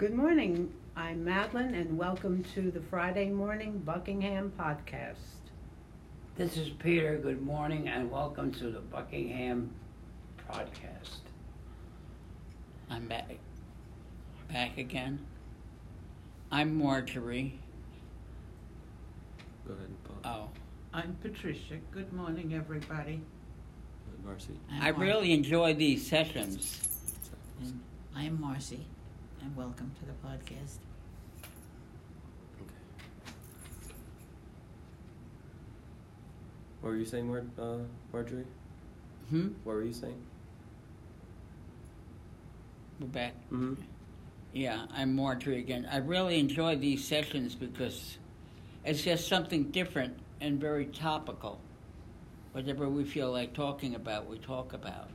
Good morning. I'm Madeline, and welcome to the Friday Morning Buckingham Podcast. This is Peter. Good morning and welcome to the Buckingham podcast. I'm back. Back again. I'm Marjorie. Go ahead, Paul. Oh, I'm Patricia. Good morning, everybody. Marcy. I'm I Mar- really enjoy these sessions. I am Marcy, and welcome to the podcast. Okay. What were you saying, Mar- uh, Marjorie? Hmm? What were you saying? We're back. Mm-hmm. Yeah, I'm Marjorie again. I really enjoy these sessions because it's just something different and very topical. Whatever we feel like talking about, we talk about.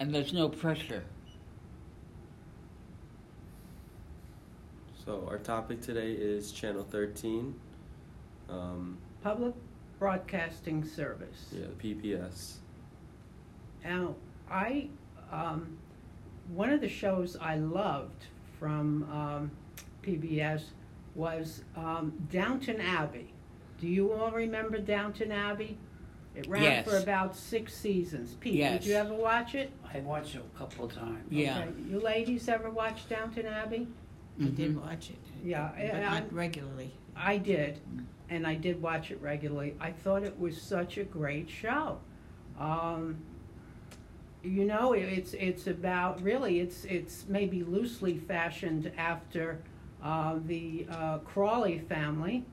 And there's no pressure. So our topic today is Channel 13. Um, Public Broadcasting Service. yeah, the PBS. Now, I, um, one of the shows I loved from um, PBS was um, Downton Abbey. Do you all remember Downton Abbey? It ran Yes. for about six seasons. Pete, Yes. did you ever watch it? I watched it a couple of times. Yeah. Okay. You ladies ever watch Downton Abbey? I did Mhm. watch it. Yeah, but I- not I'm- regularly. I did, and I did watch it regularly. I thought it was such a great show. Um, you know, it- it's it's about really it's it's maybe loosely fashioned after uh, the uh, Crawley family,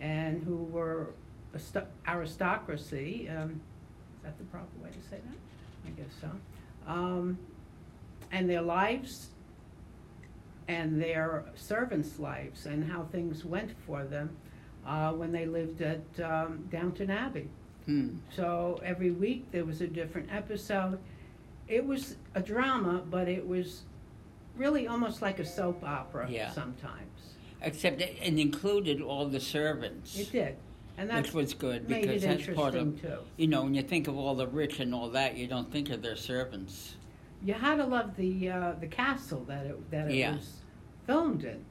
and who were asto- aristocracy. Um, is that the proper way to say that? I guess so. Um, and their lives and their servants' lives and how things went for them uh, when they lived at um, Downton Abbey. Hmm. So every week there was a different episode. It was a drama, but it was really almost like a soap opera Yeah. sometimes. Except it, it included all the servants. It did. And which that was good because that's part of too. you know when you think of all the rich and all that you don't think of their servants You had to love the uh, the castle that it that it Yeah. was filmed in,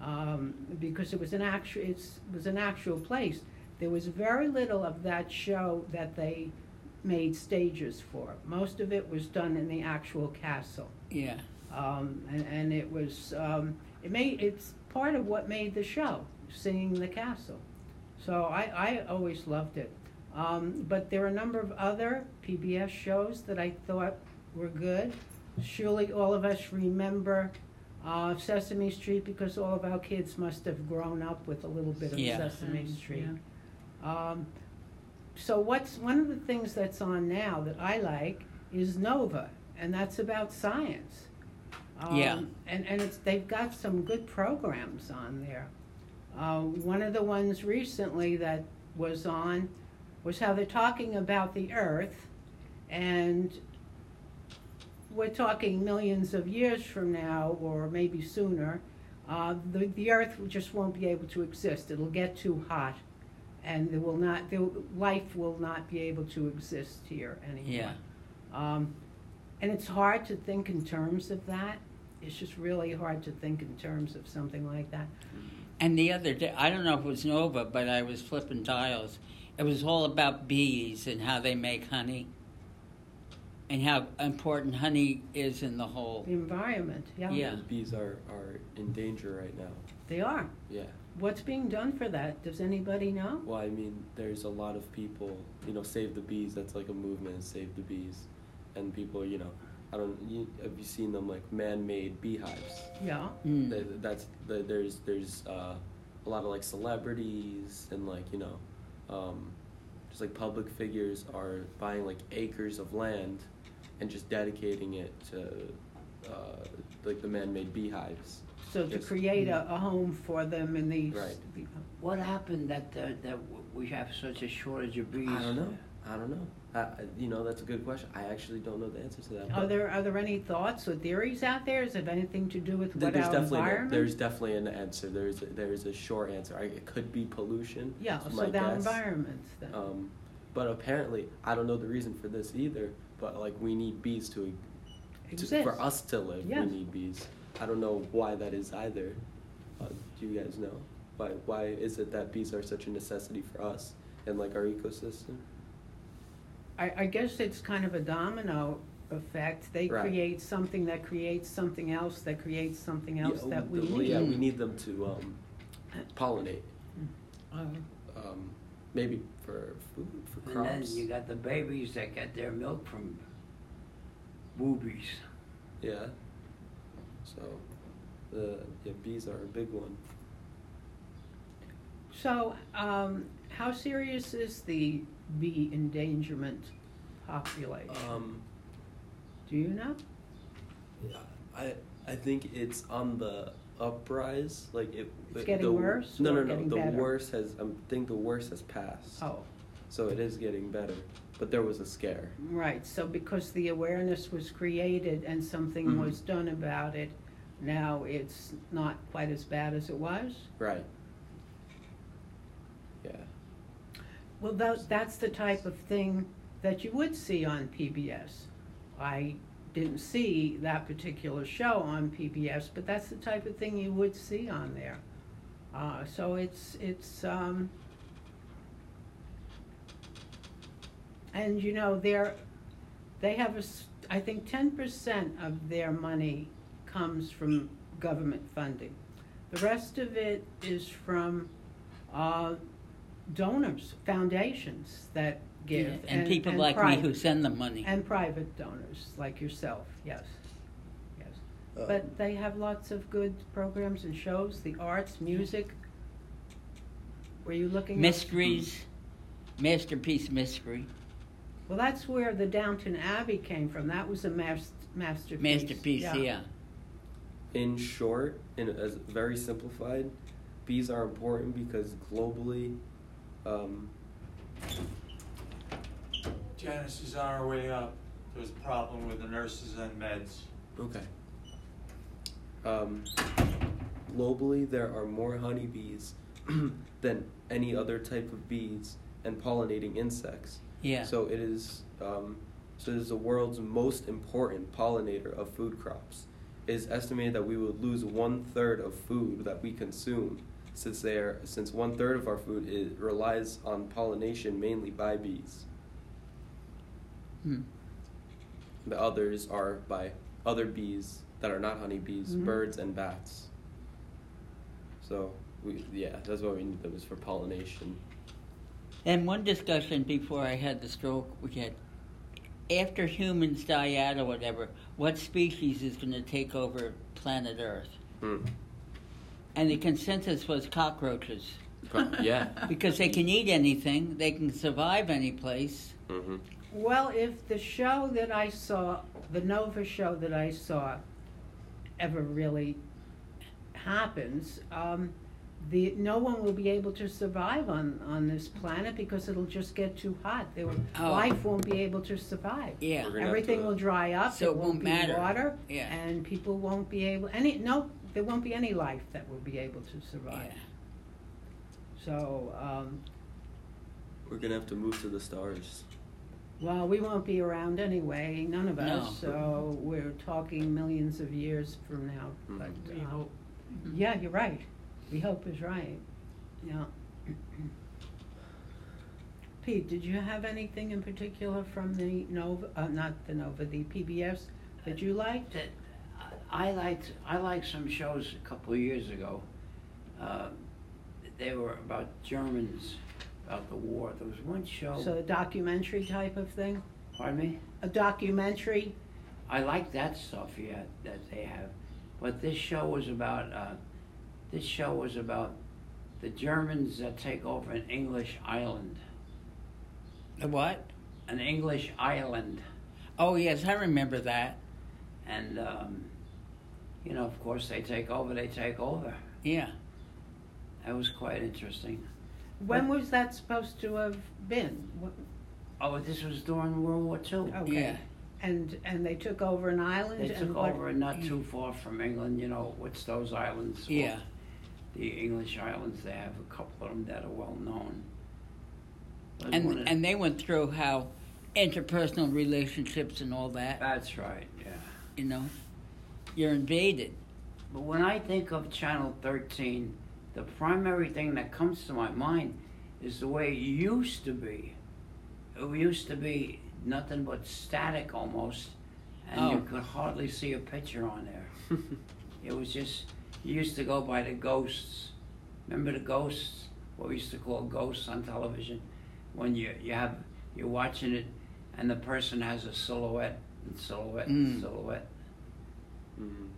um, because it was an actual it was an actual place. There was very little of that show that they made stages for. Most of it was done in the actual castle, yeah um, and, and it was um, it made it's part of what made the show, seeing the castle. So I, I always loved it. Um, but there are a number of other PBS shows that I thought were good. Surely all of us remember uh, Sesame Street because all of our kids must have grown up with a little bit of Yeah. Sesame Street. Um, so what's one of the things that's on now that I like is Nova, and that's about science. Um, Yeah. And and it's they've got some good programs on there. Uh, one of the ones recently that was on was how they're talking about the Earth, and we're talking millions of years from now, or maybe sooner. Uh, the the Earth just won't be able to exist. It'll get too hot, and there will not. There, life will not be able to exist here anymore. yeah Um, and it's hard to think in terms of that. It's just really hard to think in terms of something like that. and the other day i don't know if it was nova but i was flipping dials it was all about bees and how they make honey and how important honey is in the whole The environment, yeah, Yeah. The bees are, are in danger right now. they are. Yeah. What's being done for that? Does anybody know? Well, I mean, there's a lot of people, you know, save the bees. That's like a movement, save the bees. And people, you know, I don't, you, have you seen them like man-made beehives? Yeah. Mm. Th- that's the, there's there's uh, a lot of like celebrities and like you know um, just like public figures are buying like acres of land and just dedicating it to uh, like the man-made beehives So to Yes. create a, a home for them in these. Right. What happened that uh, that we have such a shortage of bees? i don't know i don't know I, I- you know that's a good question i actually don't know the answer to that Are but there are there any thoughts or theories out there? Does it have anything to do with th- what there's our definitely an, environment? there's definitely an answer there's a, there's a short answer I, it could be pollution yeah. is So my the guess. environment then. Um, but apparently, I don't know the reason for this either. But like, we need bees to exist. for us to live, we need bees. I don't know why that is either. Uh, do you guys know why? Why is it that bees are such a necessity for us and like our ecosystem? I, I guess it's kind of a domino effect. They Right. create something that creates something else that creates something else yeah, that we the- need. Yeah, we need them to um, pollinate. Uh, Um, maybe for food, for crops. And then you got the babies that get their milk from boobies. Yeah. So, the yeah, bees are a big one. So, um, how serious is the bee endangerment population? Um, Do you know? yeah, I I think it's on the uprise. Like it. It's it- getting the, worse No, no, no. the better? worst has. I think the worst has passed. Oh, So it is getting better, but there was a scare. right. So because the awareness was created and something Mhm. was done about it, now it's not quite as bad as it was? Right. Yeah. Well, that, that's the type of thing that you would see on PBS. I didn't see that particular show on PBS, but that's the type of thing you would see on there. Uh, so it's, it's, um, and you know, they're, they have a I think ten percent of their money comes from government funding. The rest of it is from, uh, donors, foundations that give. Yeah, and, people like me who send the money. And private donors, like yourself, yes, yes. Uh, But they have lots of good programs and shows, the arts, music. Were you looking? at- Mysteries, masterpiece mystery, Well, that's where the Downton Abbey came from. That was a mas- masterpiece. masterpiece. Yeah. In short, in as very simplified, bees are important because globally, um, Janice is on her way up. There was a problem with the nurses and meds. Okay. Um, globally, there are more honeybees than any other type of bees and pollinating insects. Yeah. So it is. Um, so it is the world's most important pollinator of food crops. It is estimated that we would lose one third of food that we consume, since they are since one third of our food is, relies on pollination mainly by bees. Hmm. The others are by other bees that are not honeybees, Mhm. birds and bats. So we yeah, that's why we need them is for pollination. And one discussion before I had the stroke, we had after humans die out or whatever, what species is going to take over planet Earth? Hmm. And the consensus was cockroaches yeah. because they can eat anything, they can survive any place. hmm Well, if the show that I saw, the Nova show that I saw, ever really happens, um, the no one will be able to survive on on this planet because it'll just get too hot. There will, Oh. life won't be able to survive. Yeah. We're gonna have Everything to- will dry up. So there it won't, won't be matter. water. Yeah. And people won't be able any no. There won't be any life that will be able to survive. Yeah. So, um, We're gonna have to move to the stars. Well, we won't be around anyway, none of us. No. So we're talking millions of years from now. Mhm. But We uh, hope. yeah, you're right. We hope is right. Yeah. Pete, did you have anything in particular from the Nova? Uh, not the Nova, the PBS that you liked? That I liked. I liked some shows a couple of years ago. Uh, they were about Germans, about the war. There was one show. So a documentary type of thing. pardon me. A documentary. I like that stuff. Yeah, that they have. But this show was about. Uh, this show was about the Germans that take over an English island. The what? An English island. Oh yes, I remember that. And, um, you know, of course, they take over, they take over. Yeah. That was quite interesting. When was that supposed to have been? What- Oh, this was during World War II. Okay. Yeah. And and they took over an island. They and took what- over not too far from England, you know, what's those islands? Yeah. The English islands, they have a couple of them that are well known. But one And and they went through how interpersonal relationships and all that. That's right, yeah. You know, you're invaded. But when I think of Channel 13, the primary thing that comes to my mind is the way it used to be. It used to be nothing but static almost, and Oh. you could hardly see a picture on there. it was just, you used to go by the ghosts. Remember the ghosts? What we used to call ghosts on television? When you, you have, you're watching it, and the person has a silhouette, and silhouette, and Mm. silhouette. Mhm.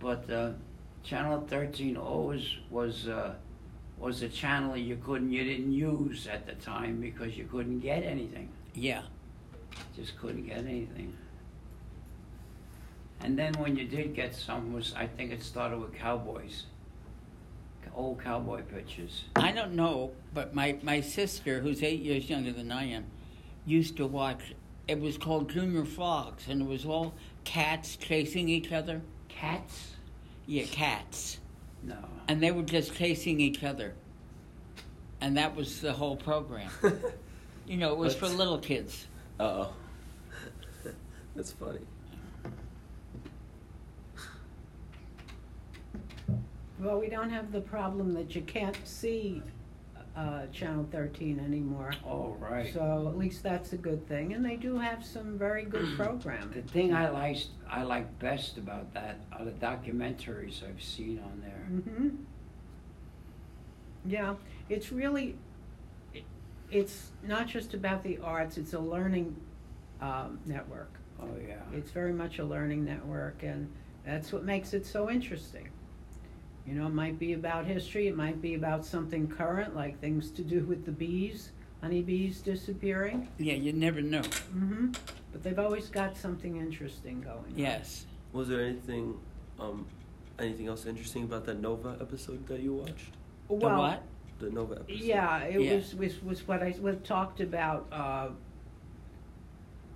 But uh, Channel 13 always was uh, was a channel you couldn't you didn't use at the time because you couldn't get anything. Yeah. Just couldn't get anything. And then when you did get some was I think it started with cowboys. Old cowboy pictures. I don't know, but my, my sister, who's eight years younger than I am, used to watch. It was called Junior Frolics, and it was all cats chasing each other. Cats? Yeah, cats. No. And they were just chasing each other. And that was the whole program. You know, it was for little kids. Uh oh. That's funny. Well, we don't have the problem that you can't see uh, Channel 13 anymore. Oh right. So at least that's a good thing. And they do have some very good programs. The thing I liked I like best about that are the documentaries I've seen on there. hmm Yeah, it's really, it's not just about the arts, it's a learning um, network. Oh yeah. It's very much a learning network, and that's what makes it so interesting. You know, it might be about history, it might be about something current, like things to do with the bees, honeybees disappearing. Yeah, you never know. Mm-hmm. But they've always got something interesting going. on. Yes. Was there anything, um, anything else interesting about that Nova episode that you watched? The Well, what? The Nova episode. Yeah, it Yeah. was, was was what I was talked about. Uh,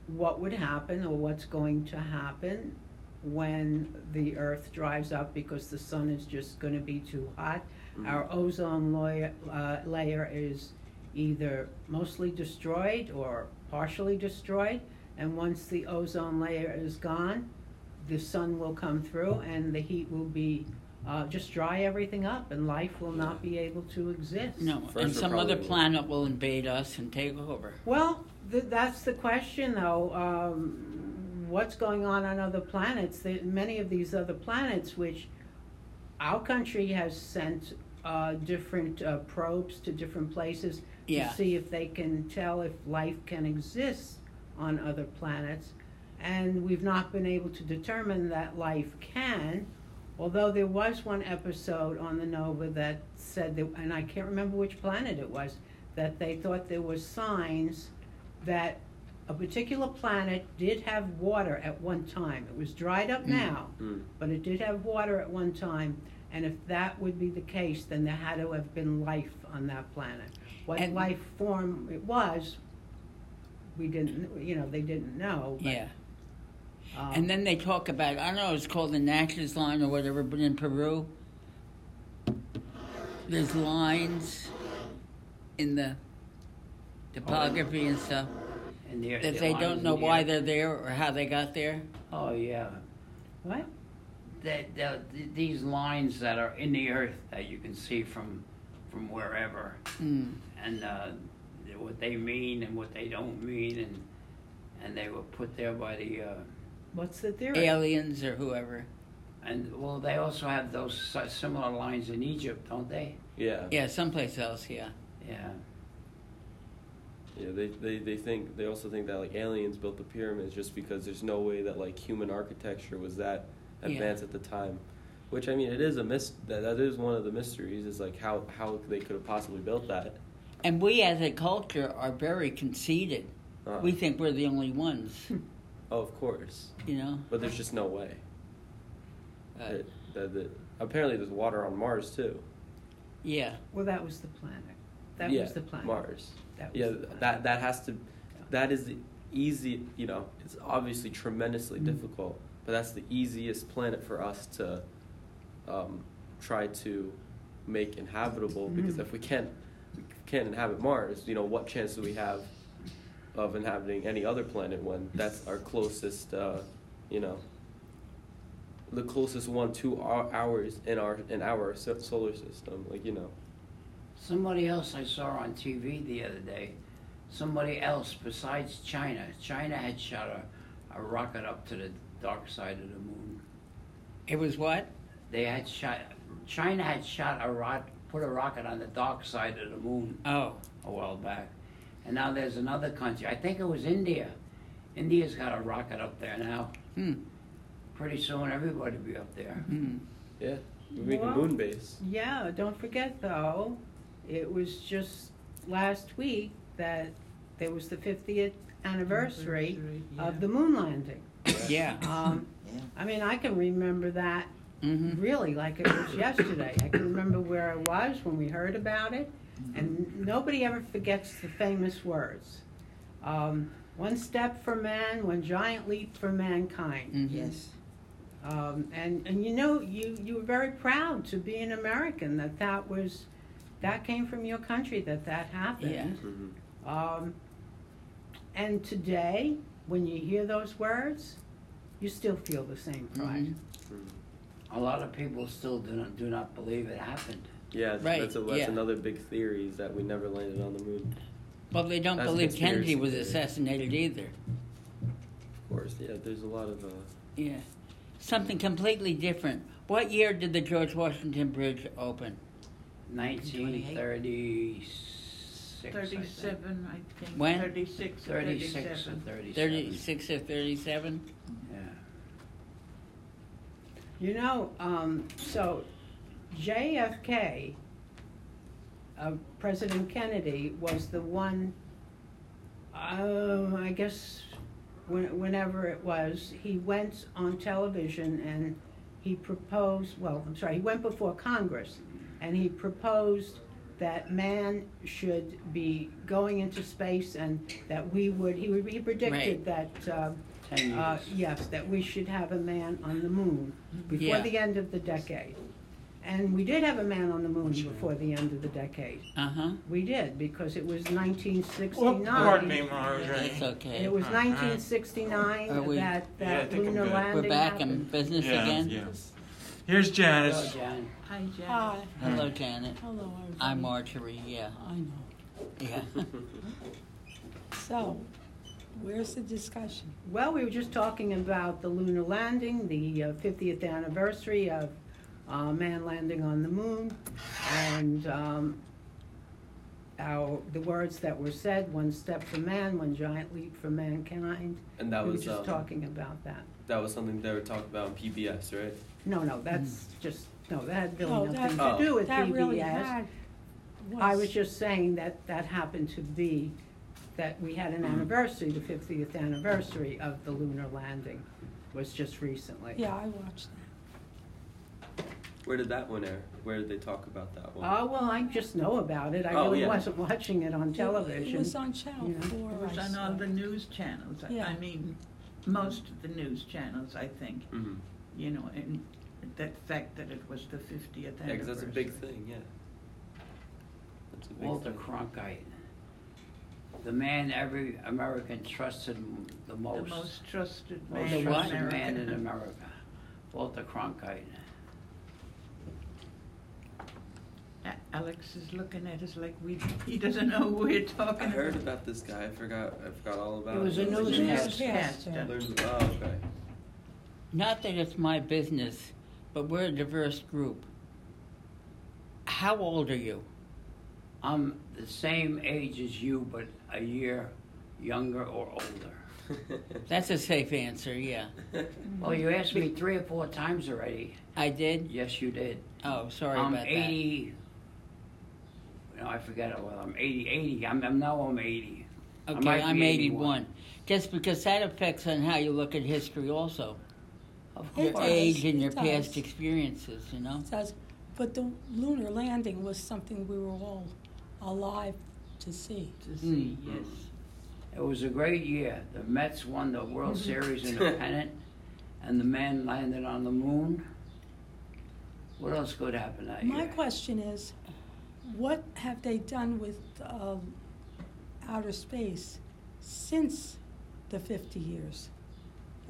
what would happen, or what's going to happen, when the Earth dries up because the sun is just going to be too hot. Mhm. Our ozone layer, uh, layer is either mostly destroyed or partially destroyed, and once the ozone layer is gone, the sun will come through and the heat will be uh, just dry everything up, and life will not be able to exist. No, First and some other planet will invade us and take over. Well, th- that's the question, though. Um, what's going on on other planets? There, many of these other planets, which our country has sent uh, different uh, probes to different places Yeah. to see if they can tell if life can exist on other planets, and we've not been able to determine that life can. Although there was one episode on the Nova that said that, and I can't remember which planet it was, that they thought there were signs that a particular planet did have water at one time. It was dried up Mm. now, Mm. but it did have water at one time. And if that would be the case, then there had to have been life on that planet. What And- life form it was, we didn't, you know, they didn't know. But, Yeah. um, And then they talk about, I don't know, it's called the Nazca line or whatever, but in Peru, there's lines in the topography and stuff And the, that they don't know the why they're there or how they got there. Oh yeah. what? That, that these lines that are in the earth that you can see from from wherever, Mm. and uh, what they mean and what they don't mean, and and they were put there by the uh, What's the theory? Aliens or whoever. and well they also have those similar lines in Egypt, don't they? Yeah. Yeah, someplace else, yeah. Yeah. Yeah, they, they, they think they also think that like aliens built the pyramids just because there's no way that like human architecture was that Yeah. advanced at the time. Which I mean it is a mis that, that is one of the mysteries is like how, how they could have possibly built that. And we as a culture are very conceited. Uh, We think we're the only ones, oh of course. you know? But there's just no way. Uh, That- that- that- apparently there's water on Mars too. yeah. Well, that was the planet. That yeah, was the planet. Mars. That Yeah, that that has to that is the easy you know, it's obviously tremendously Mm. difficult, but that's the easiest planet for us to um, try to make inhabitable because Mm. if we can't we can't inhabit Mars, you know, what chance do we have of inhabiting any other planet when that's our closest uh, you know, the closest one to our ours in our in our solar system. Like you know. Somebody else I saw on TV the other day, somebody else besides China, China had shot a, a rocket up to the dark side of the moon. It was what? They had shot, China had shot a rock, put a rocket on the dark side of the moon Oh, a while back. And now there's another country, I think it was India. India's got a rocket up there now. hmm. Pretty soon everybody will be up there. hmm. Yeah. We make Well- a moon base. Yeah, don't forget though, it was just last week that there was the 50th anniversary yeah. of the moon landing. Yeah. Um, Yeah. I mean, I can remember that hmm really like it was yesterday. I can remember where I was when we heard about it, and nobody ever forgets the famous words. Um, one step for man, one giant leap for mankind. hmm Yes. Um, and, and you know, you, you were very proud to be an American, that that was, that came from your country, that that happened. Yeah. hmm Um, and today, when you hear those words, you still feel the same pride. Mhm. A lot of people still do not, do not believe it happened. Yeah, Right, that's, a, that's yeah. another big theory is that we never landed on the moon. Well, they don't That's believe Kennedy conspiracy was theory. assassinated either. Of course, yeah. There's a lot of uh, Yeah. Something completely different. What year did the George Washington Bridge open? 1936. I think. Thirty-seven, I think. When? Thirty-six or 36 or thirty-seven. 37. 36 or 37? Yeah. You know, um, so JFK, uh, President Kennedy, was the one, uh, I guess, when, whenever it was, he went on television and he proposed, well, I'm sorry, he went before Congress and he proposed that man should be going into space and that we would, he would, he predicted that, uh, 10 years. uh, yes, that we should have a man on the moon before Yeah. the end of the decade. And we did have a man on the moon before the end of the decade. Uh huh. We did, because it was Well, 1969. pardon me, Marjorie. That's okay. It was Uh-huh. 1969 Are we- that, Yeah, I that think I'm lunar good. landing We're back in business Yeah, again? yes. Here's Hello, Janice. Jan. Hi, Janet. Hi. Hello, Janet. Hello, everybody. I'm Marjorie, yeah. I know. Yeah. So, where's the discussion? Well, we were just talking about the lunar landing, the uh, 50th anniversary of uh, man landing on the moon, and um, our, the words that were said, one step for man, one giant leap for mankind. and that We were was just um, talking about that. that was something they were talking about on PBS, right? No, no, that's just, no, that had really No, nothing that- to do with That really PBS. had. I was just saying that that happened to be, that we had an Mm-hmm. anniversary, the 50th anniversary of the lunar landing, was just recently. Yeah, I watched that. Where did that one air? Where did they talk about that one? Oh, well, I just know about it. I Oh, really yeah. wasn't watching it on television. It was on Channel you know. Four. It was I on all it. the news channels. I- Yeah. I mean, most of the news channels, I think, Mm-hmm. you know, and that fact that it was the fiftieth Yeah, because anniversary. that's a big thing. Yeah. That's a big Walter thing. Cronkite. The man every American trusted m- the The most. most trusted Most man in trusted America. man in America. Walter Cronkite. A- Alex is looking at us like we, he doesn't know who we're talking about. I talking heard about. about this guy. I forgot. I forgot all about It was a it. was newscast. newscaster. Learned- Oh, okay. Not that it's my business, but we're a diverse group. How old are you? I'm the same age as you, but a year younger or older. That's a safe answer, yeah. Well, you asked me three or four times already. I did? Yes, you did. Oh, sorry I'm about 80. No, I forget it. Well, I'm 80. 80. I'm, I'm now I'm 80. Okay, I'm 81. 81. Just because that affects on how you look at history also. Of It Your does, age and your past experiences, you know? It does. But the lunar landing was something we were all alive to see. To see, Mm. yes. It was a great year. The Mets won the World Series in the pennant, and the man landed on the moon. What else could happen that My year? My question is, what have they done with um, outer space since the 50 years?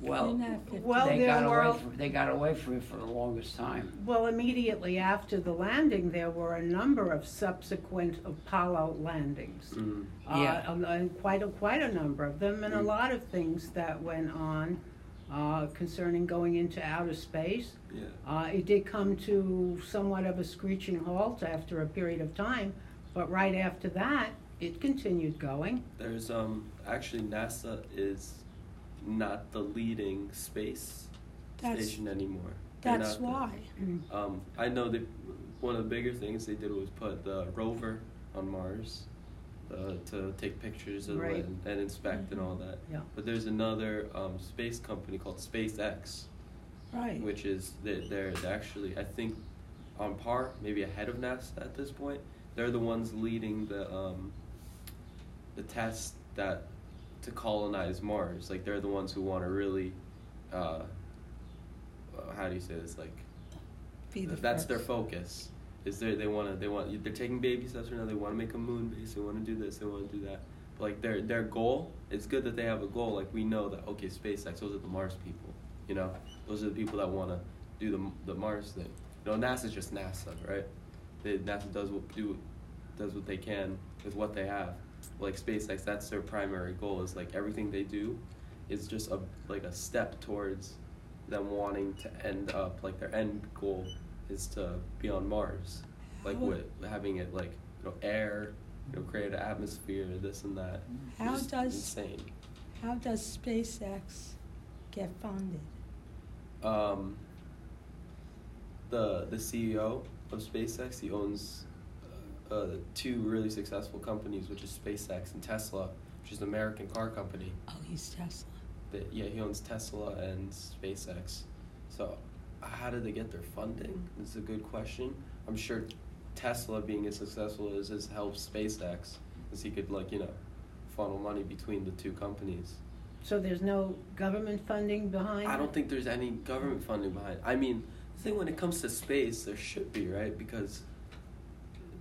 Well, 50. Well, they got were- away from, they got away from it for the longest time. Well, immediately after the landing, there were a number of subsequent Apollo landings. Mm. Yeah. Uh, and quite a, quite a number of them, and a Mm. lot of things that went on uh, concerning going into outer space. Yeah. Uh, it did come to somewhat of a screeching halt after a period of time, but right after that, it continued going. There's um actually NASA is not the leading space That's, station anymore. They're that's not the- why. Um, I know that one of the bigger things they did was put the rover on Mars uh, to take pictures of Right. and, and inspect and all that. Yeah. But there's another um, space company called SpaceX, Right. which is they're, they're they're actually I think on par, maybe ahead of NASA at this point. They're the ones leading the um, the test that to colonize Mars. Like they're the ones who want to really, uh, uh, how do you say this? Like that's their focus. Is they they want to they want they're taking baby steps right now. They want to make a moon base. They want to do this. They want to do that. But like their their goal, it's good that they have a goal. Like we know that okay, SpaceX, those are the Mars people. You know, those are the people that want to do the the Mars thing. You know, NASA's just NASA, right? They, NASA does what do does what they can with what they have. Like SpaceX, that's their primary goal. Is like everything they do is just a like a step towards them wanting to end up like their end goal is to be on Mars, like with having it like you know air, you know create an atmosphere, this and that. How Just does insane? how does SpaceX get funded? Um, the the CEO of SpaceX, he owns uh, uh, two really successful companies, which is SpaceX and Tesla, which is an American car company. Oh, he's Tesla. That yeah, he owns Tesla and SpaceX. So, how did they get their funding? It's a good question. I'm sure Tesla, being as successful as has helped SpaceX, because he could like you know funnel money between the two companies. So there's no government funding behind I don't think there's any government funding behind. I mean, the thing when it comes to space, there should be right because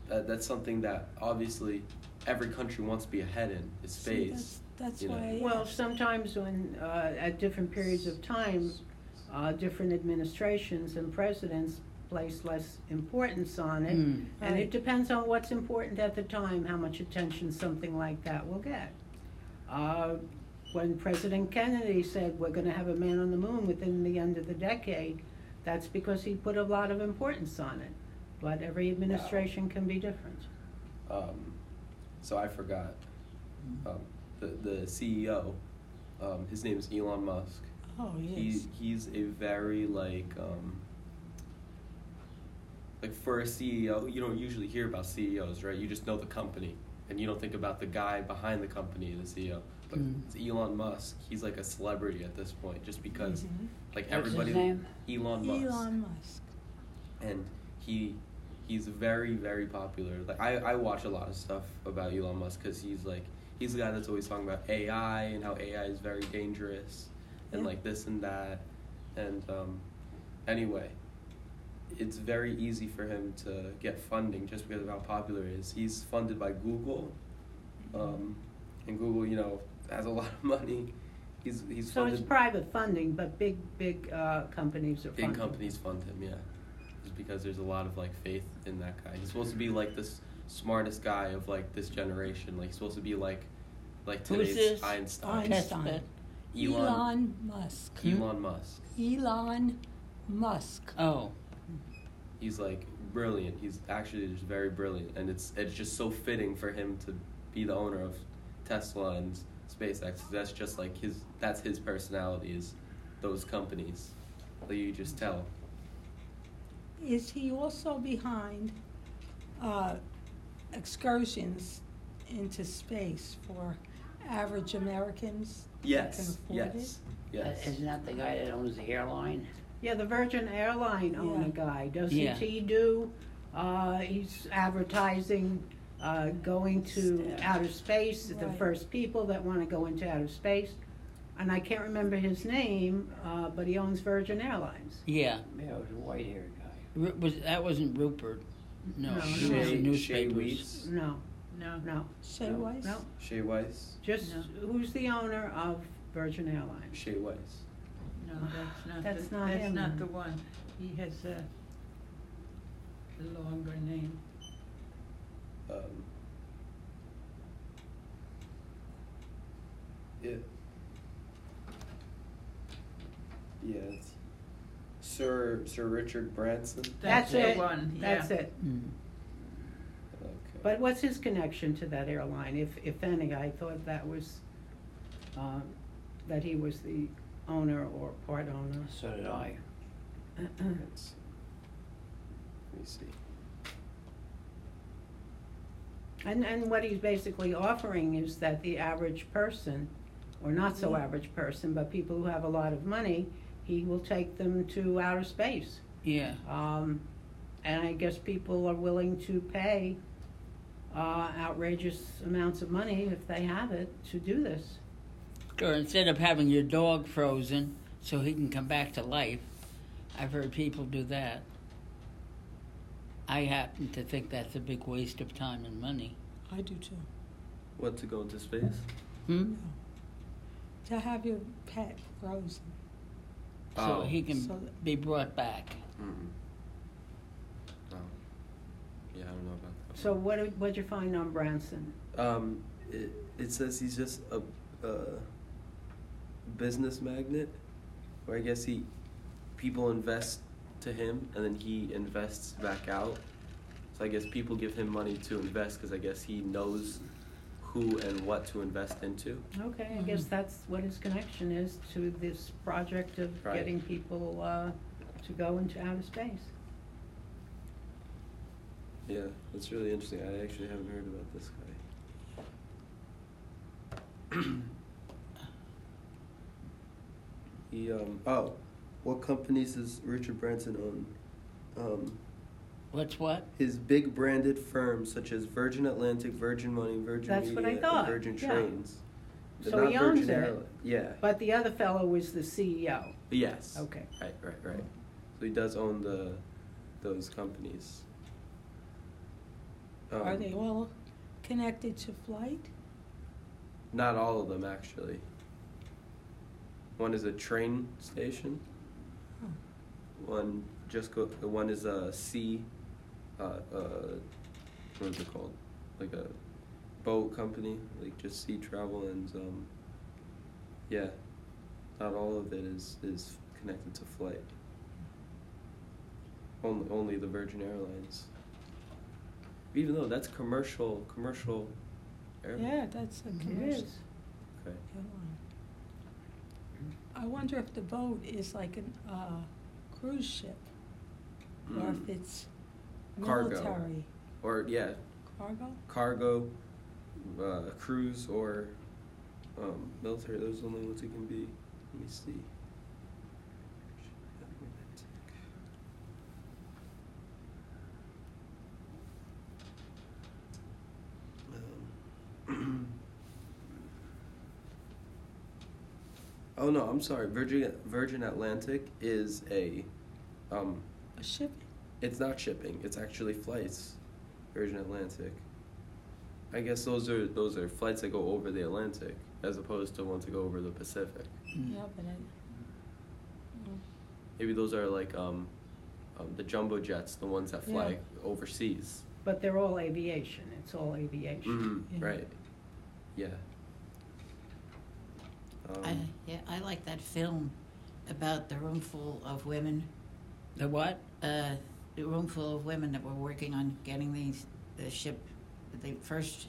that, that's something that obviously every country wants to be ahead in is See, space. that's that's you know. why. Well, sometimes when, uh, at different periods of time, uh, different administrations and presidents place less importance on it. Mm. And Right. it depends on what's important at the time, how much attention something like that will get. Uh, when President Kennedy said we're going to have a man on the moon within the end of the decade, that's because he put a lot of importance on it. But every administration can be different. Um, so I forgot. Um, the the CEO, um, his name is Elon Musk. Oh He he's a very like um, like for a CEO, you don't usually hear about CEOs, right? You just know the company, and you don't think about the guy behind the company, the CEO. But Mm. it's Elon Musk. He's like a celebrity at this point, just because Mhm. like What's his everybody. name? Elon Musk. Elon Musk. and he he's very very popular. Like I I watch a lot of stuff about Elon Musk because he's like he's the guy that's always talking about AI and how AI is very dangerous and Yeah. like this and that and um anyway it's very easy for him to get funding just because of how popular he is. He's funded by Google, um, and Google, you know, has a lot of money. He's he's So funded it's private funding, but big, big uh, companies are funding. Big companies fund him, yeah. Just because there's a lot of like faith in that guy. He's supposed to be like this smartest guy of like this generation. Like he's supposed to be like like today's this? Einstein. Einstein. Elon Elon Musk. Elon Musk. Elon Musk. Oh, He's like brilliant. He's actually just very brilliant and it's it's just so fitting for him to be the owner of Tesla and SpaceX. That's just like his that's his personality is those companies. that you just tell. Is he also behind uh, excursions into space for average Americans that can Yes. afford Yes. Uh, Yes. Isn't that the guy that owns the airline? Yeah, the Virgin Airline owner Yeah. guy, doesn't Yeah. he do, uh, he's advertising, uh, going to Yeah. outer space, the Right. first people that wanna go into outer space. And I can't remember his name, uh, but he owns Virgin Airlines. yeah. Yeah, it was a white-haired guy. Ru- was that wasn't Rupert? No, No, it was no. the Shay, Shay newspapers. Weiss. No, No. no, Shay no, Weiss? no, Shay Weiss. just, No. who's the owner of Virgin Airlines? Shay Weiss. No, that's not. That's the, not That's him not the one. He has a, a longer name. Um, yeah. Yeah, it's Sir Sir Richard Branson. That's the it. one. That's yeah. it. Mm. Okay. But what's his connection to that airline, if, if any? I thought that was, um, that he was the owner or part owner. So did I. Let's- let me see. And, and what he's basically offering is that the average person, or not so average person, but people who have a lot of money, he will take them to outer space. Yeah. Um, and I guess people are willing to pay uh, outrageous amounts of money if they have it to do this. Or instead of having your dog frozen so he can come back to life, I've heard people do that. I happen to think that's a big waste of time and money. I do too. What to go into space? Hmm? To have your pet frozen. So Oh. he can So- be brought back. Mm. Yeah, I don't know about that. So what did, what'd you find on Branson? Um, it, it says he's just a, a business magnate, or I guess he people invest to him and then he invests back out. So I guess people give him money to invest because I guess he knows who and what to invest into. Okay, I guess that's what his connection is to this project of Right. getting people uh, to go into outer space. Yeah, that's really interesting. I actually haven't heard about this guy. he um oh, what companies does Richard Branson own? Um, What's what? his big branded firms such as Virgin Atlantic, Virgin Money, Virgin That's what I Media, thought, and Virgin yeah. Trains. They're So not he owns Virgin it. Airli- Yeah. But the other fellow was the CEO. yes. Okay. Right, right, right. So he does own the those companies. Are Um, they all connected to flight? Not all of them, actually. One is a train station. One just go. One is a sea. Uh, uh, what is it called? Like a boat company, like just sea travel and um. Yeah, not all of it is is connected to flight. Only only the Virgin Airlines. Even though that's commercial commercial airline. Yeah, that's a It commercial. Okay. airline. I wonder if the boat is like a uh, cruise ship, or Mm. if it's Cargo. military Or yeah, cargo. cargo, uh, cruise, or um, military. Those are the only ones it can be. Let me see. Um, oh no, I'm sorry. Virgin Virgin Atlantic is a, um, A ship. it's not shipping. It's actually flights. Virgin Atlantic. I guess those are those are flights that go over the Atlantic as opposed to ones that go over the Pacific. Yeah, but I, Maybe those are like um, um, the jumbo jets, the ones that fly Yeah. overseas. But they're all aviation. It's all aviation. Mhm, Yeah. Right. Yeah. Um, I, yeah, I like that film about the room full of women. The what? Uh, the room full of women that were working on getting these the ship, the first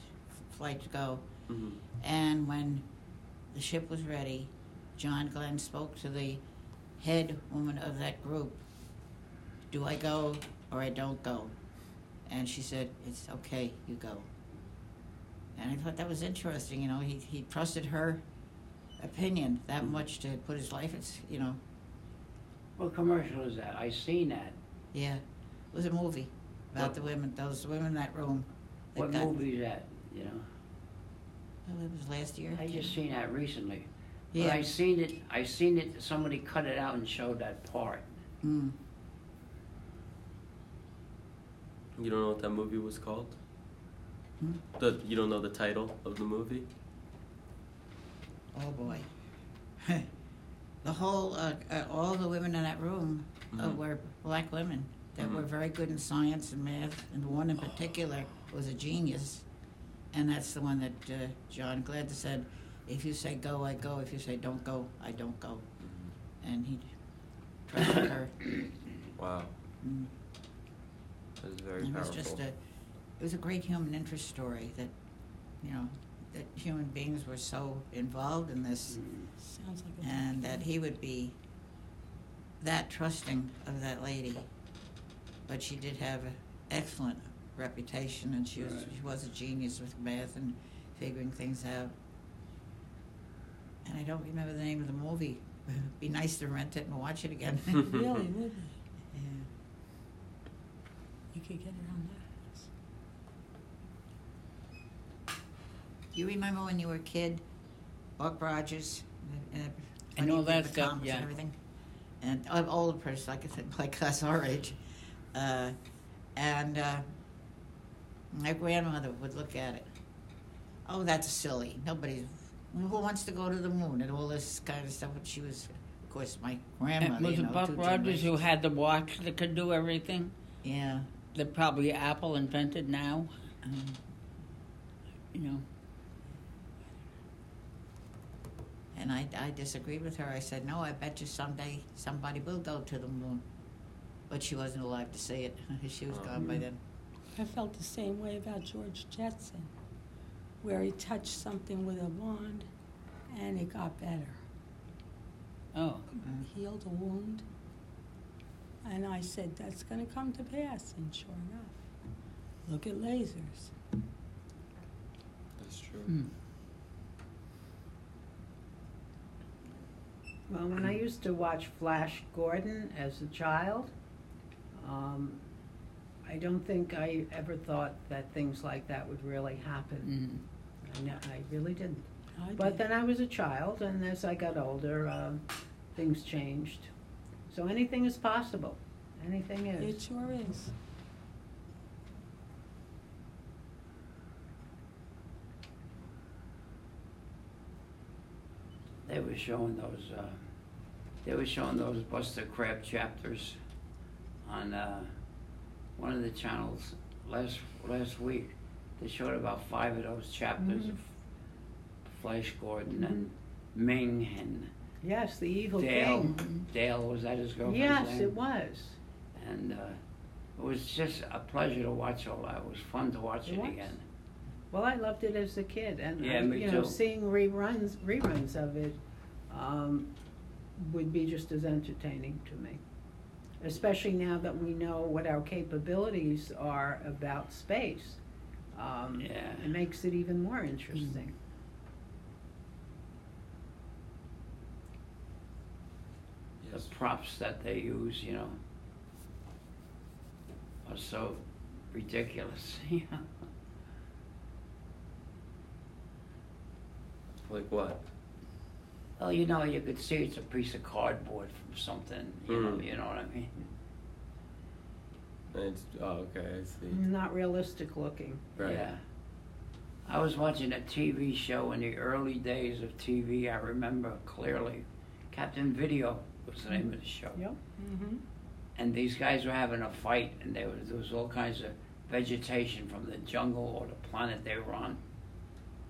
flight to go. mhm. And when the ship was ready, John Glenn spoke to the head woman of that group. Do I go or I don't go? And she said, It's okay, you go. And I thought that was interesting, you know, he, he trusted her opinion that much to put his life, it's, you know, What commercial is that? I seen that. yeah. It was a movie about What- the women, those women in that room. that What got- movie is that? You know, Oh, it was last year. I just seen that recently. Yeah. But I seen it. I seen it. Somebody cut it out and showed that part. Mm. You don't know what that movie was called? Hmm? The you don't know the title of the movie? Oh boy. the whole, uh, uh, all the women in that room uh, Mhm. were black women that were Mhm. very good in science and math, and one in particular was a genius. And that's the one that uh, John Glenn said, if you say go, I go. If you say don't go, I don't go. And he trusted her. Wow, Mm. that is very It was powerful. just a, it was a great human interest story that, you know, that human beings were so involved in this Sounds like a. and that he would be that trusting of that lady. But she did have an excellent reputation, and she was Right. she was a genius with math and figuring things out. And I don't remember the name of the movie. be nice to rent it and watch it again. Really, would be. yeah. You could get it on Netflix. Do you remember when you were a kid, Buck Rogers, and, and And all that stuff, yeah. and everything, and an older person, like I said, like us our age, uh, and uh, my grandmother would look at it. Oh, that's silly. Nobody, who wants to go to the moon and all this kind of stuff. But she was, of course, my grandmother. And was you it know, Buck Rogers who had the watch that could do everything? Yeah. That probably Apple invented now. Um, You know. And I, I disagreed with her. I said, no, I bet you someday somebody will go to the moon. But she wasn't alive to see it. she was gone by then. I felt the same way about George Jetson, where he touched something with a wand and it got better. Oh. Healed a wound. And I said, that's going to come to pass. And sure enough, look at lasers. That's true. Hmm. Well, when I used to watch Flash Gordon as a child, um, I don't think I ever thought that things like that would really happen. Mhm. I, know, I really didn't. I But did. then I was a child, and as I got older, um, things changed. So anything is possible. Anything It is. sure is. They were showing those, uh, they were showing those Buster Crabbe chapters on, uh, one of the channels last, last week. They showed about five of those chapters Mhm. of Flash Gordon and Ming and Yes, the evil Dale. king. Dale, was that his girlfriend's Yes, name? it was. And, uh, it was just a pleasure to watch all that. It was fun to watch It it again. Well, I loved it as a kid, and Yeah, I, me you know, too. seeing reruns reruns of it um, would be just as entertaining to me. Especially now that we know what our capabilities are about space, um, Yeah. it makes it even more interesting. the props that they use, you know, are so ridiculous. you know. Like what? Well, you know, you could see it's a piece of cardboard from something. You know, Mm. you know what I mean. It's, oh, okay, I see. Not realistic looking. Right. Yeah. I was watching a TV show in the early days of TV. I remember clearly. Captain Video was the name of the show. Yep. Mm-hmm. and these guys were having a fight, and there was, there was all kinds of vegetation from the jungle or the planet they were on.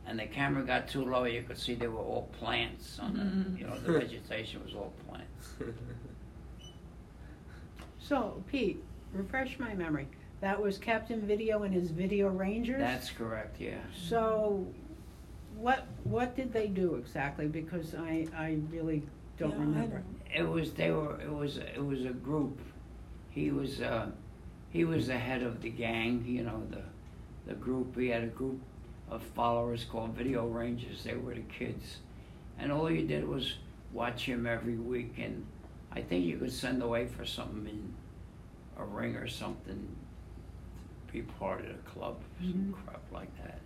And the camera got too low, you could see they were all plants on the, you know, the vegetation was all plants. So, Pete, refresh my memory. That was Captain Video and his Video Rangers. That's correct, yeah. So, what what did they do exactly? Because I I really don't Yeah, I remember. don't- It was, they were, it was, it was a group. He was, uh, he was the head of the gang, you know, the, the group. He had a group of followers called Video Rangers. They were the kids. And all you did was watch him every week. And I think you could send away for something in a ring or something to be part of the club, some Mhm. crap like that.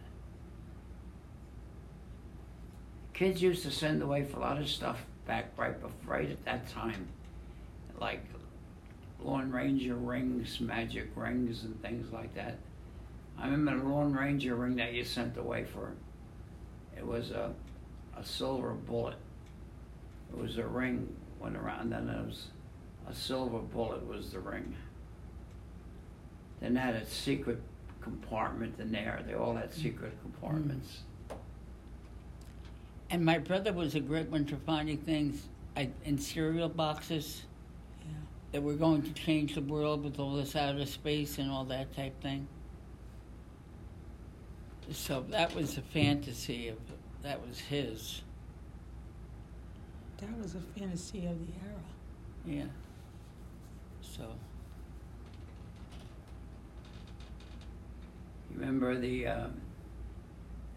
Kids used to send away for a lot of stuff back right before, right at that time, like Lone Ranger rings, magic rings, and things like that. I remember the Lone Ranger ring that you sent away for. It was a a silver bullet. It was a ring went around. and Then it was a silver bullet was the ring. Then they had a secret compartment in there. They all had secret mm. compartments. And my brother was a great one for finding things I, in cereal boxes Yeah. that were going to change the world with all this outer space and all that type thing. So that was a fantasy of that was his. That was a fantasy of the era. Yeah. So You remember the um,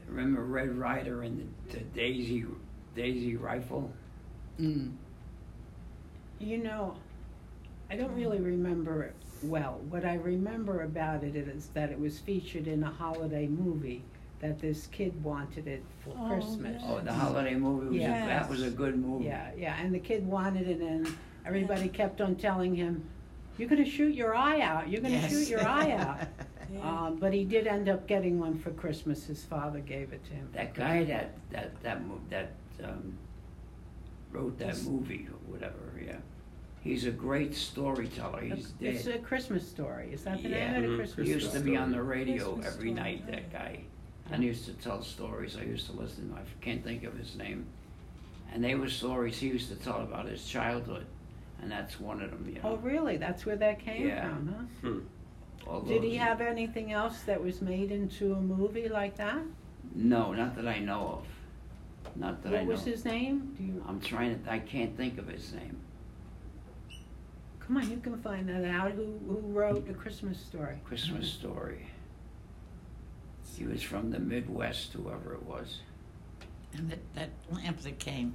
remember Red Ryder and the, the Daisy Daisy rifle? mm, You know, I don't really remember it well. What I remember about it is that it was featured in a holiday movie that this kid wanted it for Oh, Christmas. yeah. Oh, the holiday movie was a, that was a good movie. Yeah, yeah, and the kid wanted it, and everybody kept on telling him, "You're gonna shoot your eye out. You're gonna Yes. shoot your eye out." Yeah. Um, but he did end up getting one for Christmas. His father gave it to him. for That guy that that that mo- that um, wrote that Yes. movie or whatever. Yeah, he's a great storyteller. He's dead. It's a Christmas story. Is that the Yeah. name of the He Christmas used to be on the radio Christmas every story, night. That guy, and he used to tell stories. I used to listen. I can't think of his name, and they were stories he used to tell about his childhood, and that's one of them. You Oh, really? That's where that came Yeah. from, huh? Hmm. Did he have anything else that was made into a movie like that? No, not that I know of. Not that I know. What was his name? Do you? I'm trying to. I can't think of his name. Come on, you can find that out. Who who wrote a Christmas story? Christmas Story. He was from the Midwest, whoever it was. And that, that lamp that came,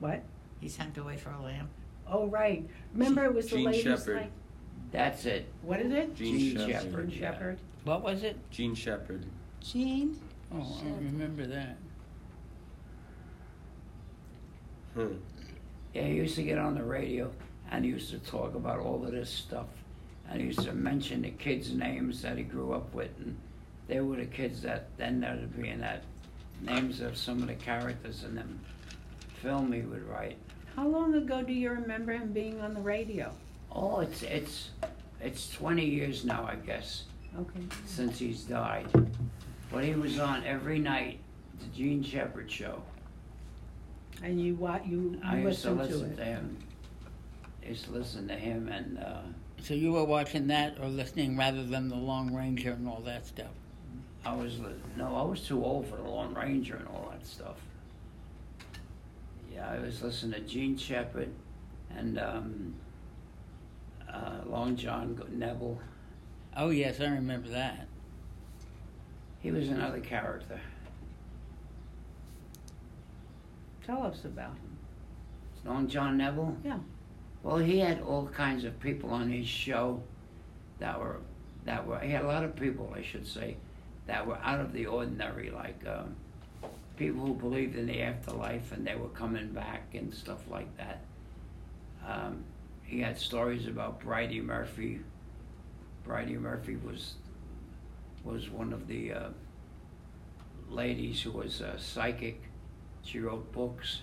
What? he sent away for a lamp. Oh, right. Remember, it was the Jean ladies Shepherd. like. That's it. What is it? Jean Jean Shepherd. Shepherd. Yeah. Shepherd. what was it? Jean Shepherd. Jean? Oh, I don't remember that. Hmm. Yeah, he used to get on the radio and he used to talk about all of this stuff. And he used to mention the kids' names that he grew up with. And they were the kids that then ended up being that names of some of the characters in them film he would write. How long ago do you remember him being on the radio? Oh, it's it's it's 20 years now, I guess, Okay. since he's died. But he was on every night, the Jean Shepherd show. And you what you, you I used to to listen it? to him. I used to listen to him and uh, So you were watching that or listening rather than the Lone Ranger and all that stuff. I was no, I was too old for the Lone Ranger and all that stuff. Yeah, I was listening to Jean Shepherd and um, uh, Long John Nebel. Oh yes, I remember that. He was another character. Tell us about him. Long John Nebel. Yeah. Well, he had all kinds of people on his show that were that were. He had a lot of people, I should say, that were out of the ordinary, like um, people who believed in the afterlife and they were coming back and stuff like that. Um, he had stories about Bridey Murphy. Bridey Murphy was was one of the uh, ladies who was a psychic. She wrote books,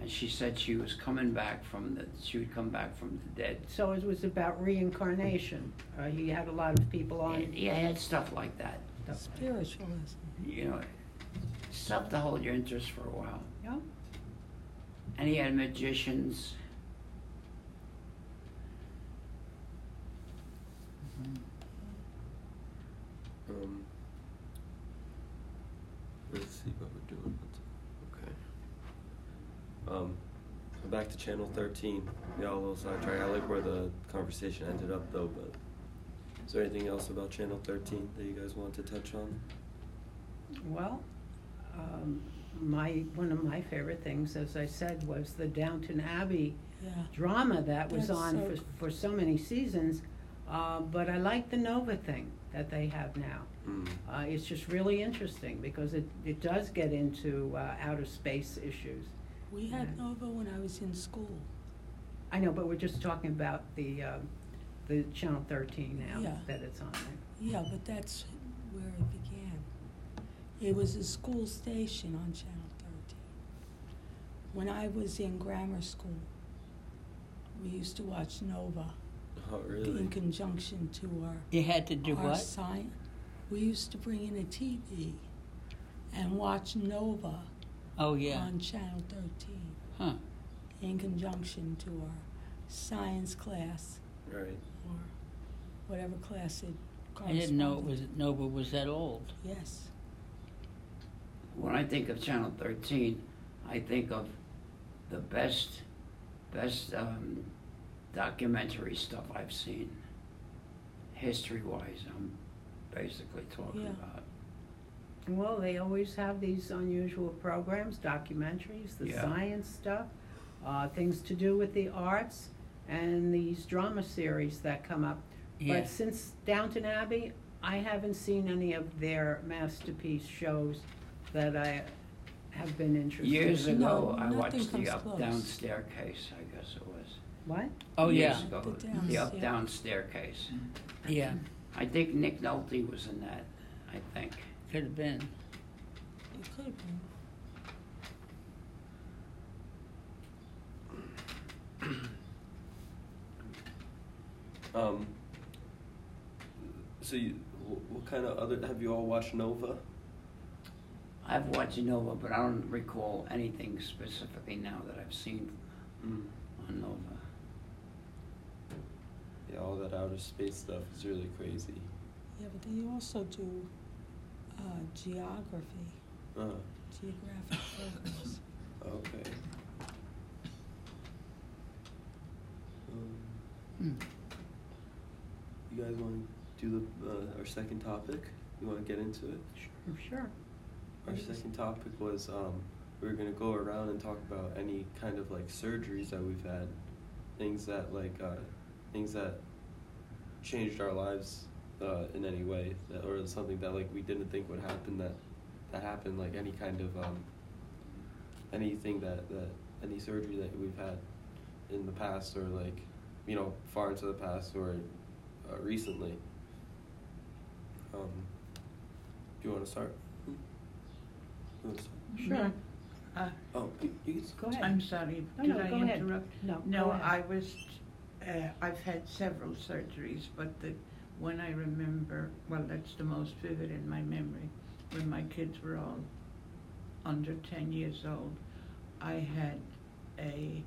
and she said she was coming back from the. She would come back from the dead. So it was about reincarnation. Uh, he had a lot of people on. And, yeah, he had stuff like that. Spiritualism. You know, stuff to hold your interest for a while. Yeah. And he had magicians. Um, let's see what we're doing. Okay. Um, so back to channel 13. We got a little sidetracked. I like where the conversation ended up though, but is there anything else about channel 13 that you guys want to touch on? Well, um, my one of my favorite things, as I said, was the Downton Abbey Yeah. drama that was That's on so- for, for so many seasons. Uh, but I like the Nova thing that they have now. Mm. Uh, it's just really interesting because it, it does get into uh, outer space issues. We had Yeah. Nova when I was in school. I know, but we're just talking about the um, the Channel 13 now Yeah. that it's on there. Yeah, but that's where it began. It was a school station on Channel 13. when I was in grammar school, we used to watch Nova Oh, really? in conjunction to our You had to do our what? sci- We used to bring in a TV and watch Nova Oh yeah. on Channel 13 Huh. in conjunction to our science class Right. or whatever class it I didn't know it was Nova was that old. Yes. When I think of Channel 13, I think of the best, best um, documentary stuff I've seen, history-wise. I'm basically talking Yeah. about. Well, they always have these unusual programs, documentaries, the Yeah. science stuff, uh, things to do with the arts, and these drama series that come up. Yeah. But since Downton Abbey, I haven't seen any of their masterpiece shows that I have been interested in. Years in. ago, No, I nothing watched comes the Up close. Down Staircase. I guess it was. What? Oh Years yeah. ago, The downs, the Up yeah. Down Staircase. Yeah. I think Nick Nolte was in that. I think. Could have been. It could have been. Um. So you, what kind of other have you all watched Nova? I've watched Nova, but I don't recall anything specifically now that I've seen Mm. on Nova. Yeah, all that outer space stuff is really crazy. Yeah, but they also do uh, geography, Uh, geographic programs. okay. Um, Hmm. you guys want to do the uh, our second topic? You want to get into it? Sure, sure. Our second topic was um, we were gonna go around and talk about any kind of like surgeries that we've had, things that like uh, things that changed our lives uh, in any way, that, or something that like we didn't think would happen that that happened, like any kind of um, anything that that any surgery that we've had in the past or like you know far into the past or uh, recently. Um, do you want to start? You wanna start? Sure. Uh, Oh, you, you Go ahead. I'm sorry, No, did no, I go ahead. interrupt? No, No, go ahead. I was, uh, I've had several surgeries, but the one I remember, well, that's the most vivid in my memory, when my kids were all under ten years old, I had a,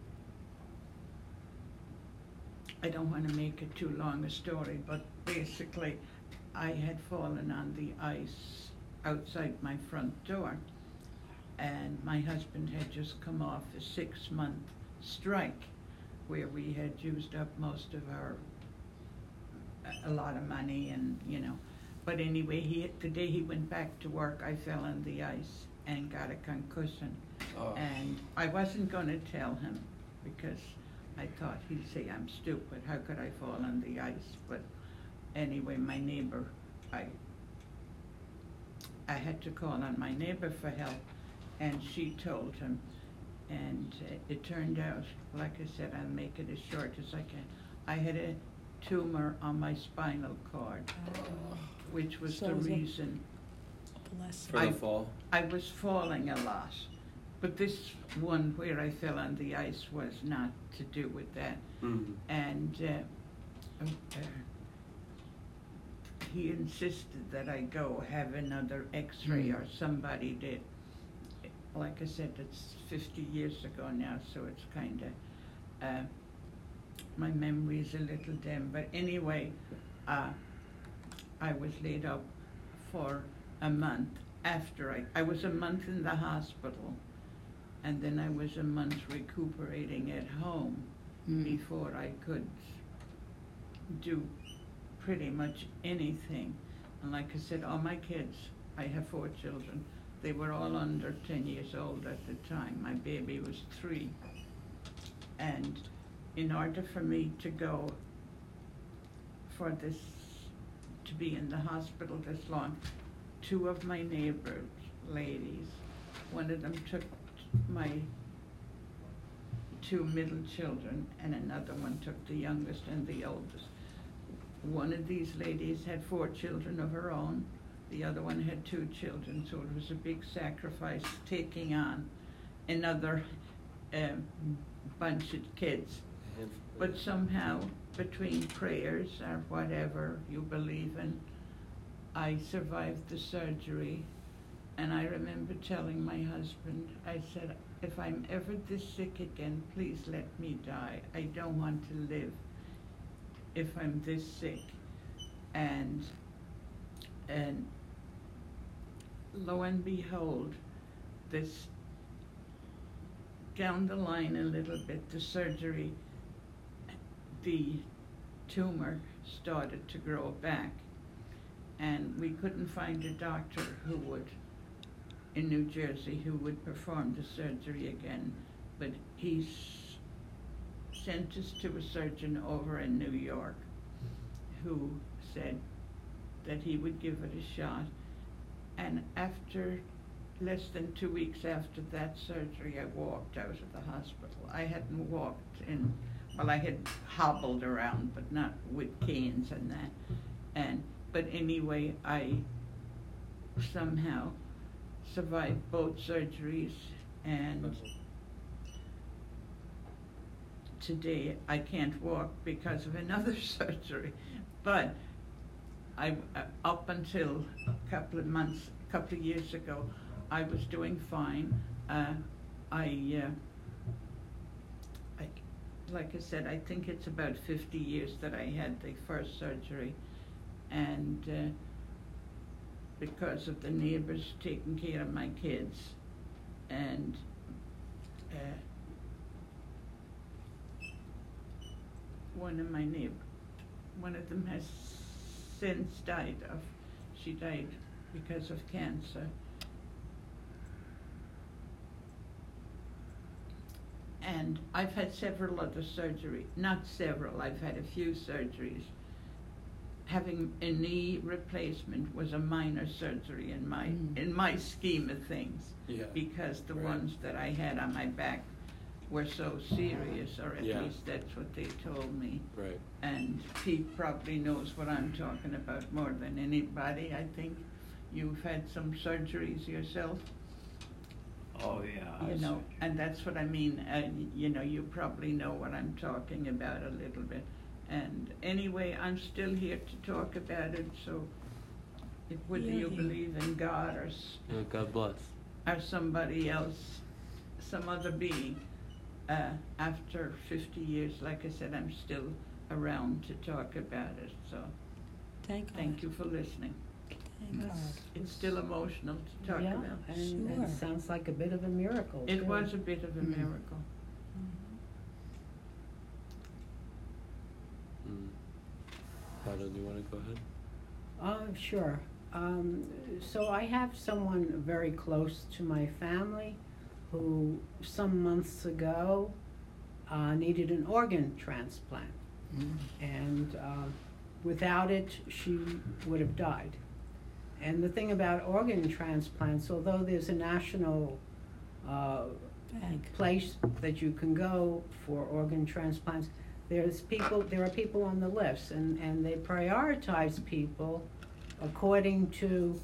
I don't wanna make it too long a story, but basically, I had fallen on the ice outside my front door. And my husband had just come off a six-month strike where we had used up most of our, a- lot of money and, you know. But anyway, he, the day he went back to work, I fell on the ice and got a concussion. Oh. And I wasn't gonna tell him because I thought he'd say I'm stupid, how could I fall on the ice? But anyway, my neighbor, I, I had to call on my neighbor for help and she told him. And uh, it turned out, like I said, I'll make it as short as I can. I had a tumor on my spinal cord, which was So the is it- reason Bless For I- the fall. I was falling a lot. But this one where I fell on the ice was not to do with that. Mm. And uh, uh, he insisted that I go have another x-ray or somebody did. Like I said, it's fifty years ago now, so it's kinda, uh, my memory is a little dim, but anyway, uh, I was laid up for a month after I, I was a month in the hospital, and then I was a month recuperating at home Mm. before I could do pretty much anything. And like I said, all my kids, I have four children, they were all under ten years old at the time. My baby was three. And in order for me to go for this, to be in the hospital this long, two of my neighbors, ladies, one of them took my two middle children and another one took the youngest and the oldest. One of these ladies had four children of her own, the other one had two children, so it was a big sacrifice taking on another um, bunch of kids. But somehow, between prayers or whatever you believe in, I survived the surgery. And I remember telling my husband, I said, if I'm ever this sick again, please let me die. I don't want to live if I'm this sick. And, and lo and behold, this, down the line a little bit, the surgery, the tumor started to grow back. And we couldn't find a doctor who would, in New Jersey, who would perform the surgery again. But he sent us to a surgeon over in New York who said that he would give it a shot. And after less than two weeks after that surgery, I walked out of the hospital. I hadn't walked in, well, I had hobbled around, but not with canes and that. And, but anyway, I somehow survived both surgeries and today I can't walk because of another surgery. But I, uh, up until a couple of months, a couple of years ago, I was doing fine. Uh, I, uh, like I said, I think it's about fifty years that I had the first surgery. And, uh, because of the neighbors taking care of my kids and, uh, one of my neighbor, one of them has since died of, she died because of cancer. And I've had several other surgery, not several, I've had a few surgeries. Having a knee replacement was a minor surgery in my, Mm. in my scheme of things Yeah. because the Right. ones that I had on my back were so serious, or at Yeah. least that's what they told me. Right. And Pete probably knows what I'm talking about more than anybody, I think. You've had some surgeries yourself, Oh, yeah. you I know, see. and that's what I mean, and, you know, you probably know what I'm talking about a little bit. And anyway, I'm still here to talk about it, so if whether Yeah, you yeah. believe in God or Yeah, God bless. or somebody else, some other being. Uh, after fifty years, like I said, I'm still around to talk about it, so Thank God. thank you for listening. Thank God. It's still emotional to talk Yeah, about. and Sure. it sounds like a bit of a miracle. It too. was a bit of a Mm. miracle. Mm. Rhonda, do you want to go ahead? Uh, sure. Um, so I have someone very close to my family who some months ago uh, needed an organ transplant. Mm. And uh, without it, she would have died. And the thing about organ transplants, although there's a national uh, place that you can go for organ transplants, there's people, there are people on the list, and, and they prioritize people according to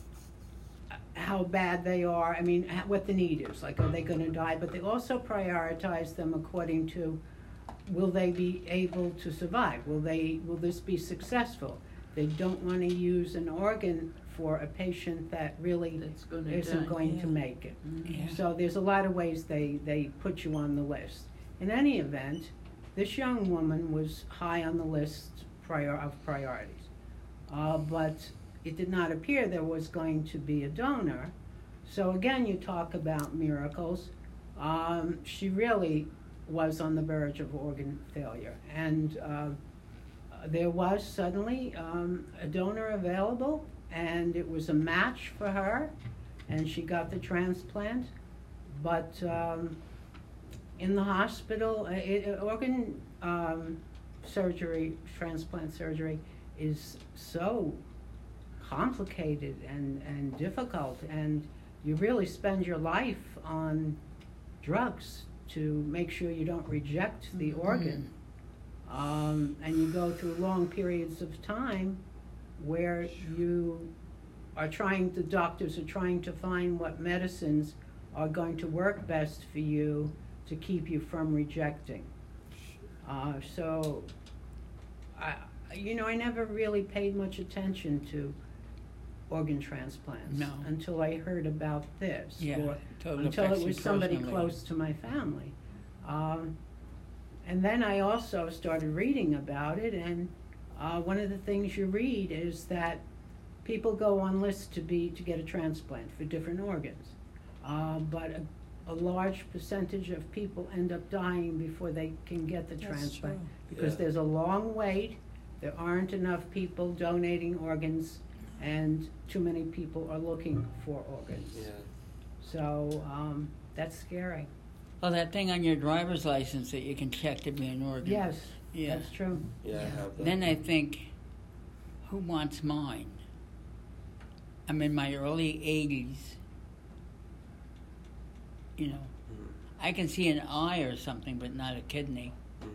how bad they are, I mean, what the need is, like, are they gonna die? But they also prioritize them according to, will they be able to survive? Will they, will this be successful? They don't wanna use an organ for a patient that really That's gonna isn't die. going to make it. Yeah. So there's a lot of ways they, they put you on the list. In any event, this young woman was high on the list prior, of priorities. Uh, but it did not appear there was going to be a donor. So again, you talk about miracles. Um, she really was on the verge of organ failure. And uh, there was suddenly um, a donor available, and it was a match for her, and she got the transplant. But um, in the hospital, uh, it, uh, organ um, surgery, transplant surgery, is so complicated and, and difficult, and you really spend your life on drugs to make sure you don't reject the organ. Um, and you go through long periods of time where you are trying, the doctors are trying to find what medicines are going to work best for you to keep you from rejecting. Uh, so, I, you know, I never really paid much attention to organ transplants No. until I heard about this. Yeah, or totally until it was somebody personally. close to my family. Um, and then I also started reading about it, and uh, one of the things you read is that people go on lists to be to get a transplant for different organs, uh, but a, a large percentage of people end up dying before they can get the That's transplant true. because Yeah. there's a long wait. There aren't enough people donating organs, and too many people are looking for organs. Yeah. So um, that's scary. Well, that thing on your driver's license that you can check to be an organ. Yes, Yeah. that's true. Yeah, I have that. Then I think, who wants mine? I'm in my early 80s. You know, Mhm. I can see an eye or something, but not a kidney. Mhm.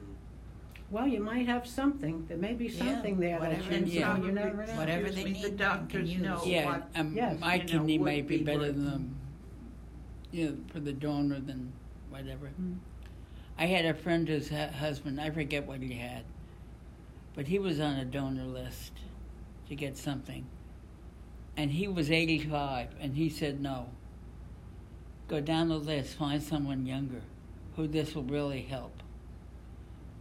Well, you might have something. There may be Yeah, something there that whatever you, Yeah. know, you never know. Whatever they need, The doctors can know use. yeah, what, um, Yes. my you know, kidney would might be be better worth- than, you know, for the donor than whatever. Mm. I had a friend whose husband, I forget what he had, but he was on a donor list to get something. And he was 85, and he said no. Go down the list, find someone younger who this will really help.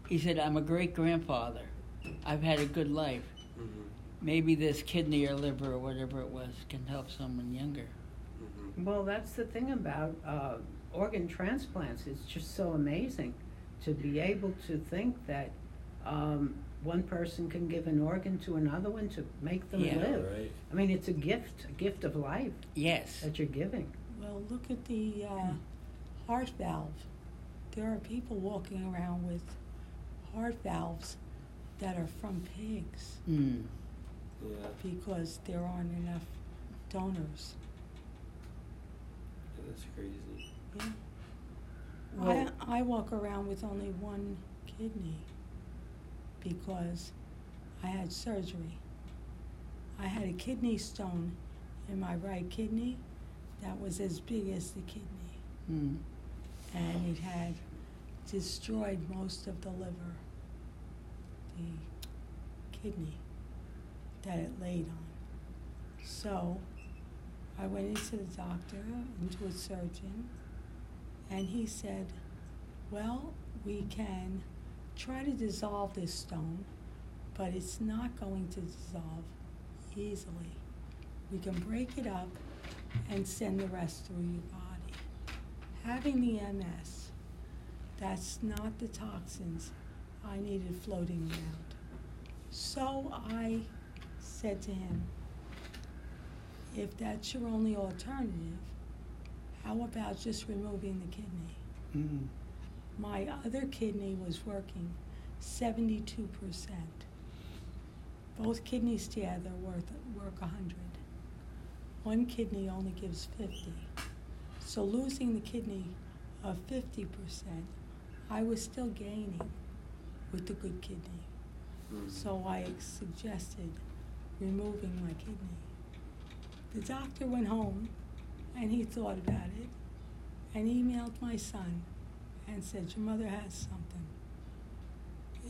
He said, I'm a great grandfather. I've had a good life. Mhm. Maybe this kidney or liver or whatever it was can help someone younger. Mhm. Well, that's the thing about uh, organ transplants. It's just so amazing to be able to think that um, one person can give an organ to another one to make them Yeah. live. Right. I mean, it's a gift, a gift of life Yes. that you're giving. Well, look at the uh, heart valve. There are people walking around with heart valves that are from pigs Mm. Yeah. because there aren't enough donors. yeah. That's crazy. Yeah. Well- I, I walk around with only one kidney because I had surgery. I had a kidney stone in my right kidney that was as big as the kidney, Mm. and it had destroyed most of the liver, the kidney that it laid on. So I went into the doctor, into a surgeon, and he said, Well, we can try to dissolve this stone, but it's not going to dissolve easily. We can break it up and send the rest through your body. Having the MS, that's not the toxins I needed floating around. So I said to him, if that's your only alternative, how about just removing the kidney? Mm. My other kidney was working 72%. Both kidneys together work, work 100. One kidney only gives 50. So losing the kidney of 50%, I was still gaining with the good kidney. Mhm. So I suggested removing my kidney. The doctor went home and he thought about it and emailed my son and said, Your mother has something.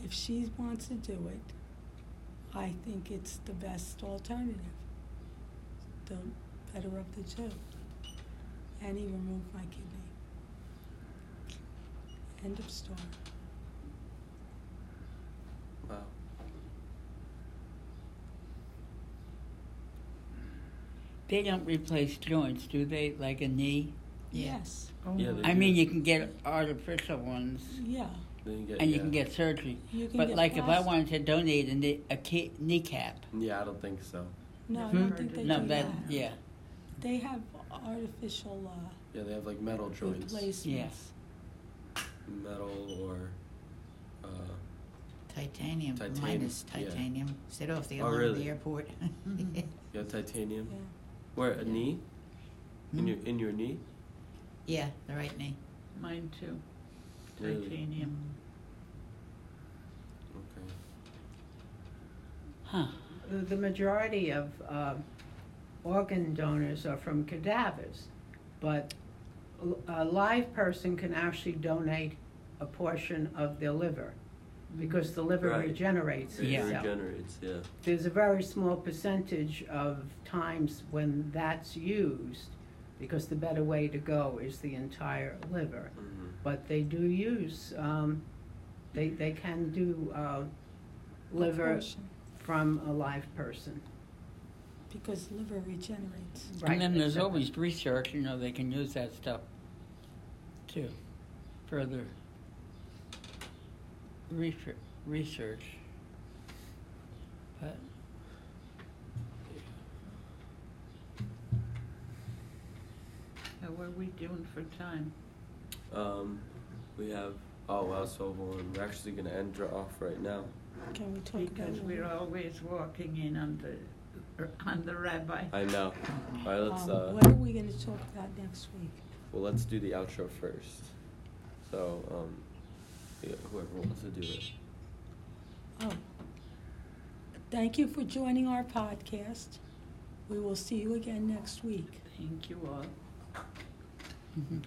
If she wants to do it, I think it's the best alternative, the better of the two. And he removed my kidney. End of story. Wow. They don't replace joints, do they? Like a knee? Yes. Oh, Yeah, my. they I mean, you can get artificial ones, Yeah. You get, and you yeah. can get surgery. You can But get like, if I wanted to donate a, knee, a key, kneecap, Yeah, I don't think so. No, I Hmm? don't think they no, do that that. yeah, They have artificial uh, Yeah, they have like metal joints, replacements. metal or. Uh, Titanium, Titanium, minus yeah. titanium. Set off the Oh, alarm at really? the airport. Mhm. you have titanium. Yeah. Where a knee? In Hmm? your in your knee? Yeah, the right knee. Mine too, Really? titanium. Okay. huh? The- The majority of um organ donors are from cadavers, but a live person can actually donate a portion of their liver because the liver Right. regenerates It Yeah. itself. regenerates, yeah. There's a very small percentage of times when that's used because the better way to go is the entire liver. Mhm. But they do use, um, they, they can do, uh, liver portion, from a live person. Because liver regenerates. Right, And then there's exactly. always research, you know, they can use that stuff to further research. research. But How are we doing for time? Um, we have, oh, wow, so we're actually gonna end off right now. Can we talk about? Because we're always walking in on the, on the rabbi. I know. All right, let's, Um, uh, What are we gonna talk about next week? well, let's do the outro first. So, um, yeah, whoever wants to do it. Oh. Thank you for joining our podcast. We will see you again next week. Thank you all. mhm.